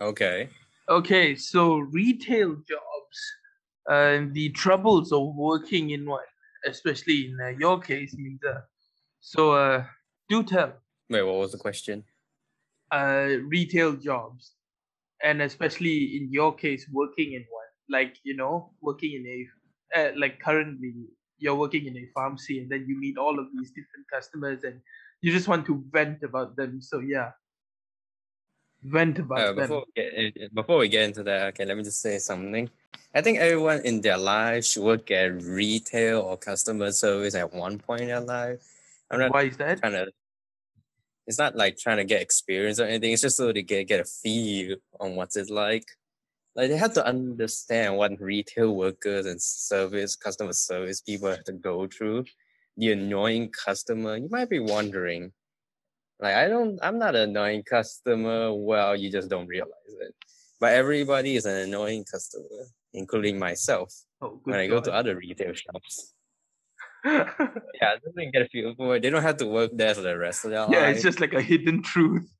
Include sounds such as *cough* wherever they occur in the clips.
Okay. Okay, so retail jobs, uh, the troubles of working in one, especially in uh, your case, Minza. So, uh, do tell. Wait, what was the question? Uh, retail jobs, and especially in your case, working in one, like you know, working in a, uh, like currently you're working in a pharmacy, and then you meet all of these different customers, and you just want to vent about them. So yeah, vent about Uh, before we get before we get into that, okay, let me just say something. I think everyone in their life should work at retail or customer service at one point in their life. I'm not Why is that? trying to. It's not like trying to get experience or anything. It's just so they get get a feel on what it's like. Like they have to understand what retail workers and service customer service people have to go through. The annoying customer. You might be wondering, like I don't, I'm not an annoying customer. Well, you just don't realize it. But everybody is an annoying customer, including myself. Oh, when I go to other retail shops, *laughs* yeah, just to get a feel for it. They don't have to work there for the rest of their yeah, life. it's just like a hidden truth.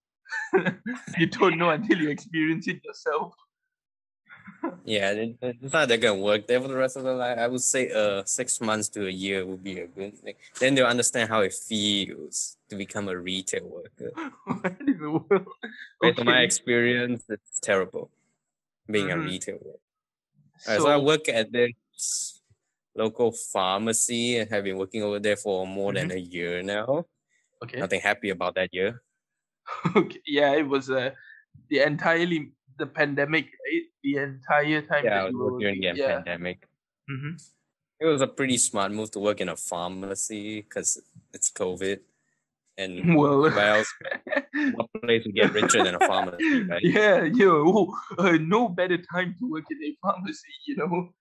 *laughs* you don't know until you experience it yourself. Yeah, it- it's not they're gonna work there for the rest of their life. I would say uh six months to a year would be a good thing. Then they'll understand how it feels to become a retail worker. *laughs* what in the world? Based on my experience, it's terrible being Mhm. a retail worker. Alright, so I work at this local pharmacy and have been working over there for more than a year now. okay. Nothing happy about that year. *laughs* okay. Yeah, it was uh, the entirely the pandemic, right? The entire time Yeah, that you during the Yeah. pandemic. hmm It was a pretty smart move to work in a pharmacy because it's COVID. And *laughs* Well, where else, *laughs* what place would get richer than a pharmacy, *laughs* right? yeah, yeah. Oh, uh, no better time to work in a pharmacy, you know.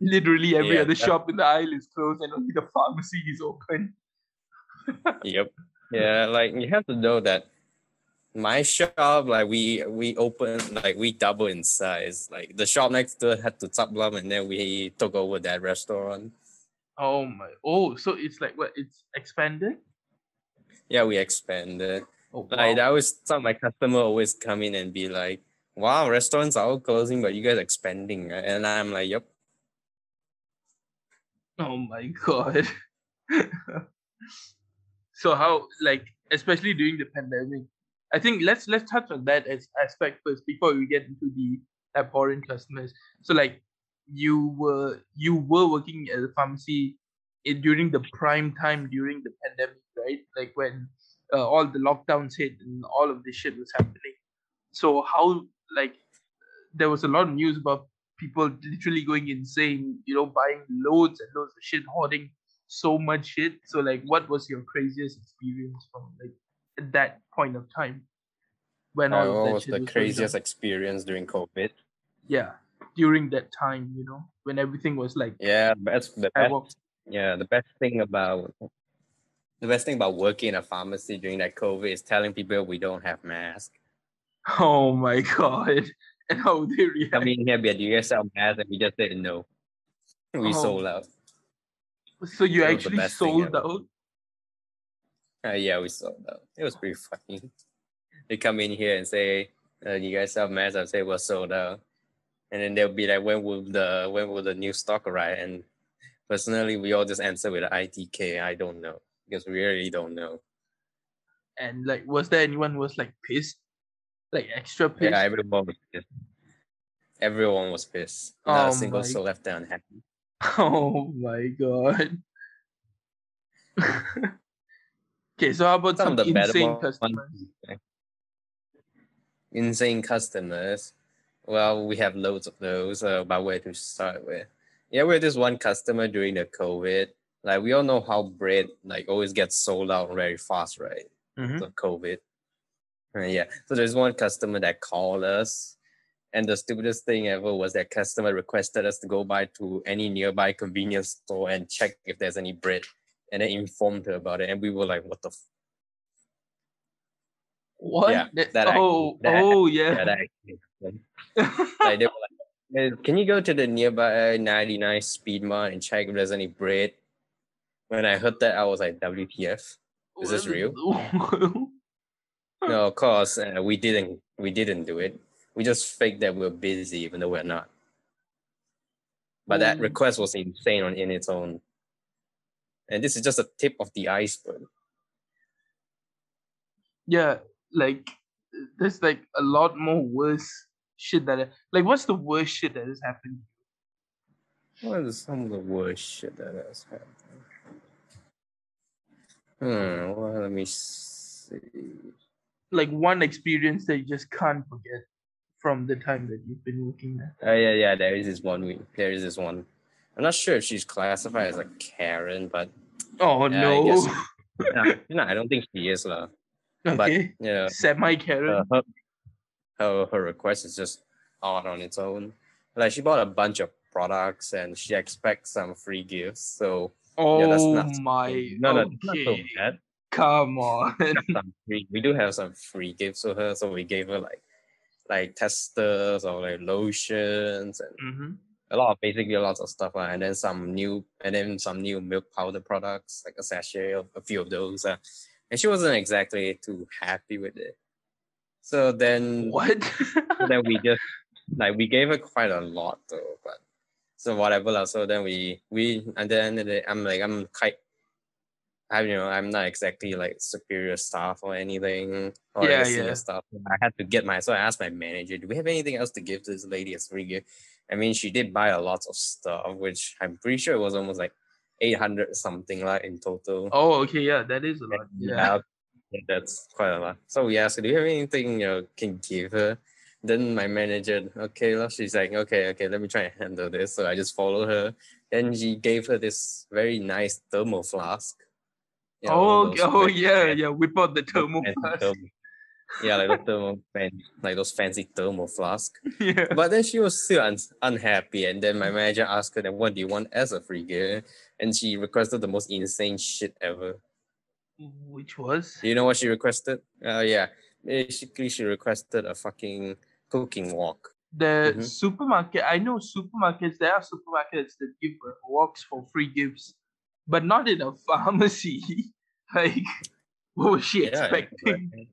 Literally every Yeah, other that- shop in the aisle is closed and only the pharmacy is open. Yep. Yeah, like you have to know that my shop, like we we open like we double in size. Like the shop next door had to top sublet and then we took over that restaurant. Oh my! Oh, so it's like what? It's expanded. Yeah, we expanded. Oh, Like wow. that was some of my customer always come in and be like, Wow, restaurants are all closing, but you guys expanding, right? And I'm like, Yep. Oh my god. *laughs* so how like especially during the pandemic, I think let's let's touch on that as aspect first before we get into the abhorrent customers. So like you were you were working at a pharmacy in, during the prime time during the pandemic, right? Like when uh, all the lockdowns hit and all of this shit was happening. So how like there was a lot of news about people literally going insane, you know, buying loads and loads of shit, hoarding so much shit. So like what was your craziest experience from like at that point of time? When all Uh, of what was the craziest experience during COVID? Yeah. During that time, you know, when everything was like Yeah, that's the best Yeah, the best thing about the best thing about working in a pharmacy during that COVID is telling people we don't have masks. Oh my god. *laughs* And how they react. Come in here, be do you guys sell masks? And we just said no. We Oh. sold out. so you that actually best sold out. Uh, yeah, we sold out. It was pretty funny. They come in here and say, uh, "You guys sell masks?" I say, "We're sold out," and then they'll be like, "When will the when will the new stock arrive?" And personally, we all just answer with ITK. I don't know because we really don't know. And like was there anyone who was like pissed? Like extra pissed? Yeah, everyone was pissed. Everyone was pissed. Not Oh a single soul left unhappy. *laughs* Oh my god. *laughs* okay, so how about Some some, of the insane ones. customers? Insane customers. Well, we have loads of those. Uh, but where to start with? Yeah, we had this one customer during the COVID. Like we all know how bread like always gets sold out very fast, right? Mhm. of COVID. Uh, yeah. So there's one customer that called us, and the stupidest thing ever was that customer requested us to go by to any nearby convenience store and check if there's any bread, and then informed her about it. And we were like, "What the? F-? What? Yeah, That- oh, that- oh Yeah, yeah. that actually happened." *laughs* like they were like, "Uh, "Can you go to the nearby 99 Speed Mart and check if there's any bread?" When I heard that, I was like, "WTF?" Is this real? *laughs* No, of course, uh, we didn't we didn't do it. We just faked that we're busy even though we're not. But that Oh. request was insane on in its own. And this is just a tip of the iceberg. Yeah, like there's like a lot more worse shit that like what's the worst shit that has happened? What is some of the worst shit that has happened? Hmm, well, let me see. Like one experience that you just can't forget from the time that you've been working there. Oh yeah, yeah. There is this one. There is this one. I'm not sure if she's classified as a Karen, but Oh Yeah, I no. guess- *laughs* no, no, I don't think she is lah. But okay. yeah, Semi uh, Karen. her, her her request is just odd on its own. Like she bought a bunch of products and she expects some free gifts. So oh yeah, that's not my no, no, not so okay. bad. Come on. some free. We do have some free gifts for her, so we gave her like like testers or like lotions and hmm a lot of basically lots of stuff, uh, and then some new and then some new milk powder products, like a sachet of a few of those. Uh, and she wasn't exactly too happy with it. So then What? then we just like we gave her quite a lot though, but so whatever lah. So then we we and then the- I'm like I'm quite I you know I'm not exactly like superior staff or anything or Yeah, a yeah. staff. I had to get my so I asked my manager, do we have anything else to give to this lady as free gift? I mean she did buy a lot of stuff, which I'm pretty sure it was almost like eight hundred something like in total. oh, okay, yeah, that is a lot. Yeah. Yeah, that's quite a lot. So we asked, do you have anything you can give her? Then my manager, okay, she's like, okay, okay, let me try and handle this. So I just followed her. Then she gave her this very nice thermal flask. You know, oh, oh yeah, yeah. Whip out the thermal flask. thermal- *laughs* Yeah, like those thermal fan, like those fancy thermal flask. *laughs* yeah. But then she was still un- unhappy, and then my manager asked her, "Then what do you want as a free gift?" And she requested the most insane shit ever. Which was? Do you know what she requested? Uh, yeah. Basically, she requested a fucking cooking wok. The Mhm. supermarket. I know supermarkets. There are supermarkets that give woks for free gifts, but not in a *laughs* pharmacy. like, what was she Yeah, expecting?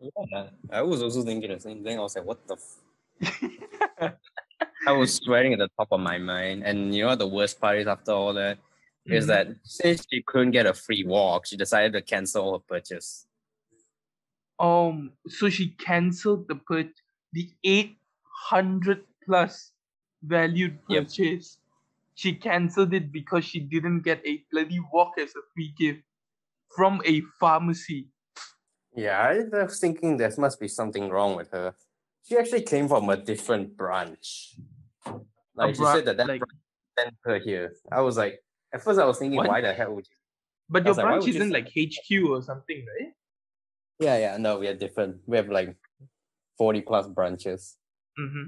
Right? Yeah, I was also thinking the same thing. I was like, what the? F-? *laughs* I was swearing at the top of my mind. And you know the worst part is after all that? Is Mhm. that since she couldn't get a free wok, she decided to cancel her purchase. Um, so she cancelled the pur- the eight hundred plus valued Yep. purchase. She cancelled it because she didn't get a bloody wok as a free gift from a pharmacy. Yeah, I was thinking there must be something wrong with her. She actually came from a different branch. Like she said that that like- branch sent her here. I was like, at first I was thinking, What? why the hell would you? But your was like, branch isn't like HQ or something, right? Yeah, yeah, no, we are different. We have like forty plus branches. Mm-hmm.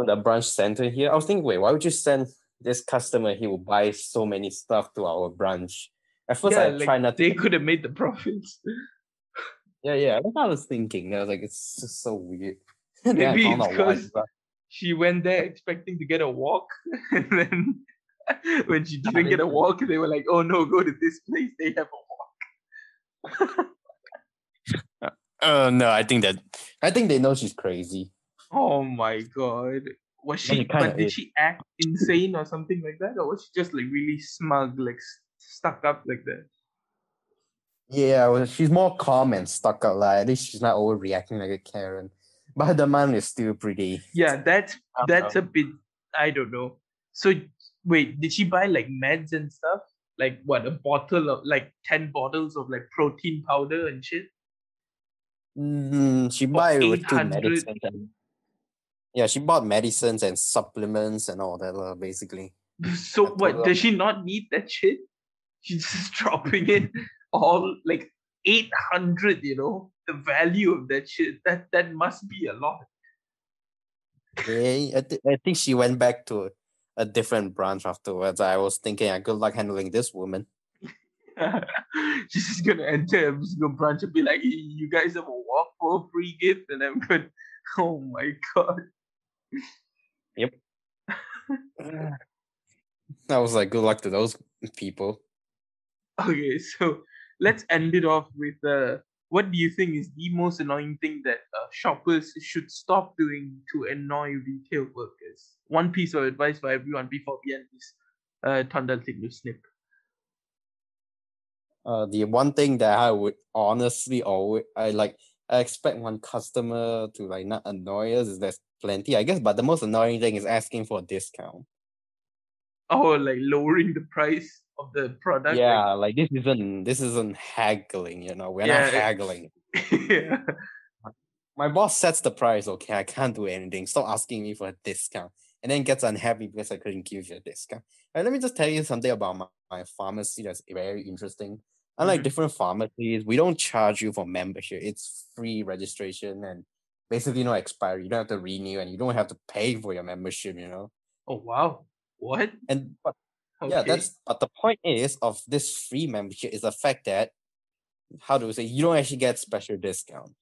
On the branch center here, I was thinking, wait, why would you send this customer? He will buy so many stuff to our branch. At first, yeah, I like try not to. they could have made the *laughs* profits. Yeah, yeah, that's what I was thinking. I was like, it's just so weird. *laughs* Maybe it's out why. 'cause- but- She went there expecting to get a wok, *laughs* and then *laughs* when she didn't get a wok, they were like, "Oh no, go to this place. They have a wok." Uh, no, I think that I think they know she's crazy. Oh my god. Was she but did is. she act insane or something like that? Or was she just like really smug, like stuck up like that? Yeah, well, she's more calm and stuck up. Like, at least she's not overreacting like a Karen. But her demand is still pretty. Yeah, that's that's a bit I don't know. So wait, did she buy like meds and stuff? Like what, a bottle of like ten bottles of like protein powder and shit? Mm, she buy with two medicines. And, yeah, she bought medicines and supplements and all that, uh, basically. *laughs* So what does she not need that shit? She's just *laughs* dropping it all like eight hundred, you know, the value of that shit. That that must be a lot. Yeah, I, th- I think she went back to a different branch afterwards. I was thinking, uh, good luck handling this woman. *laughs* She's just gonna enter a single branch and be like, "Hey, "You guys have a wok for a free gift," and I'm good. *laughs* Oh my god! Yep *laughs* i was like, good luck to those people. Okay, so let's end it off with uh, what do you think is the most annoying thing that uh, shoppers should stop doing to annoy retail workers? One piece of advice for everyone before we end this uh, thing to snip. Uh, the one thing that I would honestly always I like I expect one customer to like not annoy us is there's plenty I guess, but the most annoying thing is asking for a discount. Oh, like lowering the price of the product. Yeah, like this isn't this isn't haggling, you know. We're Yeah, not haggling. *laughs* yeah. My boss sets the price, okay, I can't do anything. Stop asking me for a discount. And then gets unhappy because I couldn't give you a discount. And let me just tell you something about my, my pharmacy that's very interesting. Unlike Mhm. different pharmacies, we don't charge you for membership. It's free registration and basically no expiry. You don't have to renew and you don't have to pay for your membership, you know. Oh wow. What? And but Okay. yeah, that's but the point is of this free membership is the fact that how do we say you don't actually get special discount.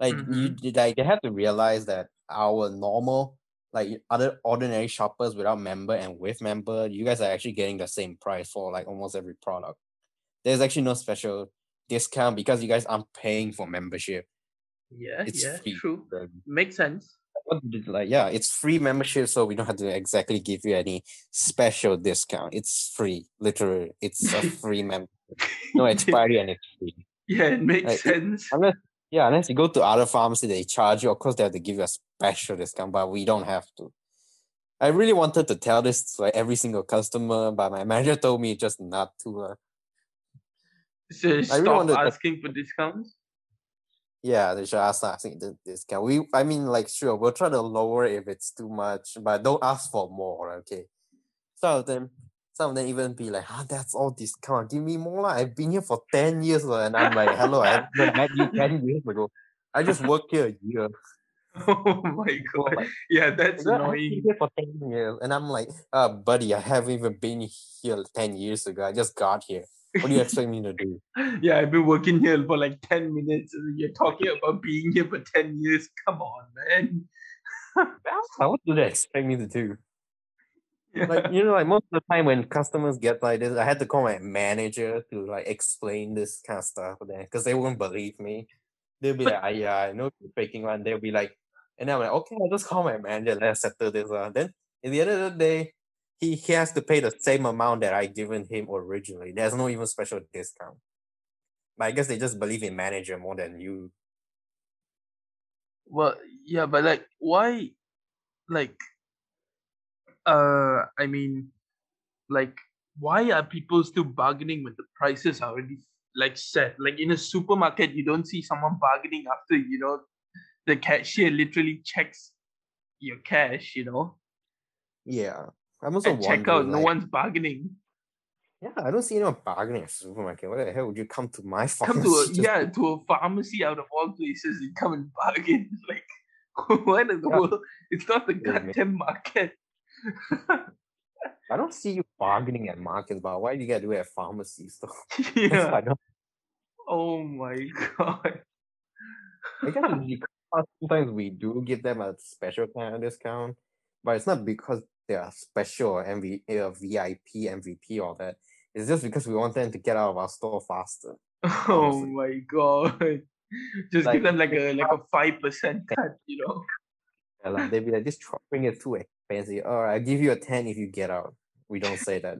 Like you mm-hmm. like they have to realize that our normal like other ordinary shoppers without member and with member, you guys are actually getting the same price for like almost every product. There's actually no special discount because you guys aren't paying for membership. yeah, It's yeah, free. true. Makes sense. Like yeah, it's free membership, so we don't have to exactly give you any special discount. It's free, literally. It's a *laughs* free membership. No expiry and it's free. Yeah, it makes Like, sense. Unless yeah, unless you go to other pharmacy, they charge you. Of course, they have to give you a special discount, but we don't have to. I really wanted to tell this to like every single customer, but my manager told me just not to. Uh, So really stop to- asking for discounts. Yeah, they should ask asking the discount. We, I mean, like sure, we'll try to lower if it's too much, but don't ask for more. Okay. Some of them, some of them even be like, "Ah, that's all discount. Give me more lah. I've been here for ten years, lah." and I'm like, "Hello, I haven't met you ten years ago. I just *laughs* worked here a year." Oh my god. like, Yeah, that's "Yeah, I've annoying. here for 10 years. And I'm like, uh, buddy, I haven't even been here 10 years ago. I just got here. What do you expect me to do? *laughs* yeah, I've been working here for like 10 minutes and you're talking about being here for 10 years. Come on, man. *laughs* What do they expect me to do? Yeah. *laughs* Like, you know, like most of the time when customers get like this, I had to call my manager to like explain this kind of stuff to them because they won't believe me. They'll be like, ah, yeah, I know you're faking one. They'll be like, and I'm like, okay, I'll just call my manager. Let's settle this. Uh. Then at the end of the day, he, he has to pay the same amount that I given him originally. There's no even special discount. But I guess they just believe in manager more than you. Well, yeah, but like, why, like, uh, I mean, like, why are people still bargaining when the prices are already like set? Like in a supermarket, you don't see someone bargaining after you know the cashier literally checks your cash, you know, Yeah. I'm also wondering, out. No one's bargaining. Yeah, I don't see anyone bargaining at supermarket. Why the hell would you come to my pharmacy? Come to a *laughs* yeah to a pharmacy out of all places and come and bargain. *laughs* Like, *laughs* what in the Yeah. world? It's not the goddamn market. I don't see you bargaining at markets, but why do you gotta do it at pharmacies though? Yeah. I don't Oh my god. I guess sometimes we do give them a special kind of discount, but it's not because they are special or MV, uh, VIP, MVP, all that. It's just because we want them to get out of our store faster. *laughs* Oh Honestly. my god. *laughs* Just Like, give them like a like a five percent cut, you know. Yeah, like, they'd be like, this shopping is too expensive. All right, I'll give you a 10 if you get out. We don't say that.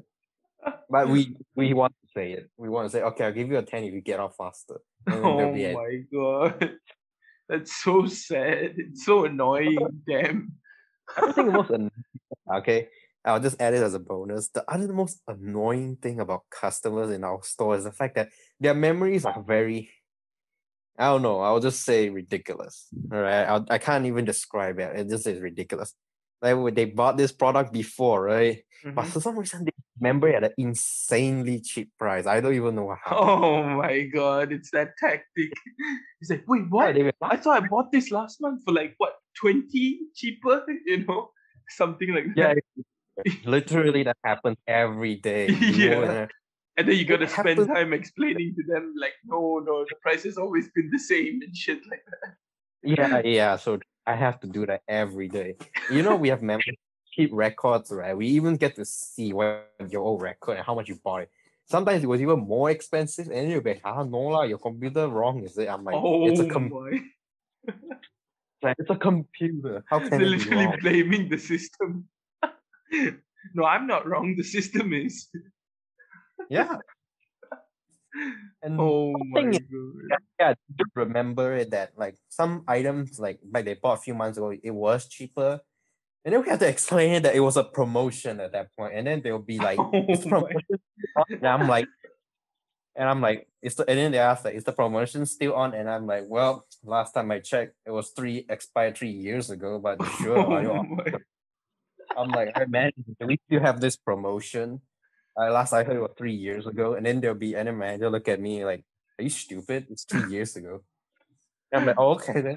*laughs* But we we want to say it. We want to say, okay, I'll give you a 10 if you get out faster. Oh they'll be like, my god. That's so sad. It's so annoying. Damn. I think the most annoying, okay, I'll just add it as a bonus. The other most annoying thing about customers in our store is the fact that their memories are very, I don't know, I'll just say ridiculous. All right, I'll, I can't even describe it. It just is ridiculous. Like they bought this product before, right? But Mhm. for some reason, they remember it at an insanely cheap price. I don't even know how. *laughs* Oh my god, it's that tactic. He's like, wait, what? I thought I bought this last month for like what, 20 cheaper? *laughs* You know? Something like that. Yeah, literally that happens every day. *laughs* Yeah. and, uh, And then you gotta It spend happens- time explaining to them, like, no, no, the price has always been the same and shit like that. Yeah, yeah. So I have to do that every day. You know, we have membership records, right? We even get to see what your old record and how much you bought it. sometimes it was even more expensive, and you'll be, like, ah, no lah, your computer wrong, is it? I'm like, oh it's a com- my! like, *laughs* it's a computer. How can They're literally blaming the system. *laughs* no, I'm not wrong. The system is. Yeah. *laughs* And Oh my is- god! yeah, just remember it that like some items like like they bought a few months ago, it was cheaper. And then we had to *laughs* explain it that it was a promotion at that point. And then they'll be like, "Is Oh my- promotion and I'm like, and I'm like, is the and then they ask like, is the promotion still on? And I'm like, well, last time I checked, it was three expired three years ago, but sure, *laughs* Oh I'm like, hey man, do we still have this promotion? Uh, last I heard it was three years ago, and then there'll be any manager look at me like, "Are you stupid? It's two years ago." I'm like, oh, "Okay then."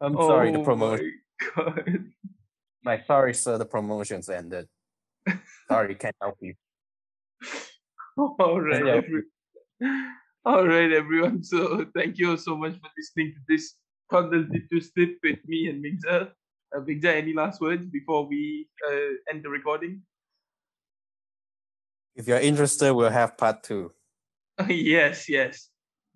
I'm sorry, the Oh promotion. my God. Like, sorry, sir, the promotion's ended. Sorry, can't help you. *laughs* All right, Yeah. every- *laughs* all right, everyone. So thank you so much for listening to this consulted twisted with me and Mingza. Uh, Mingza, any last words before we uh, end the recording? If you're interested, we'll have part two. *laughs* yes, yes.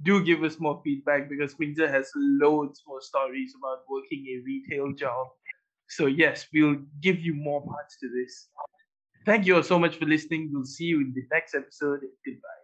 Do give us more feedback because Mingza has loads more stories about working a retail job. So yes, we'll give you more parts to this. Thank you all so much for listening. We'll see you in the next episode. Goodbye.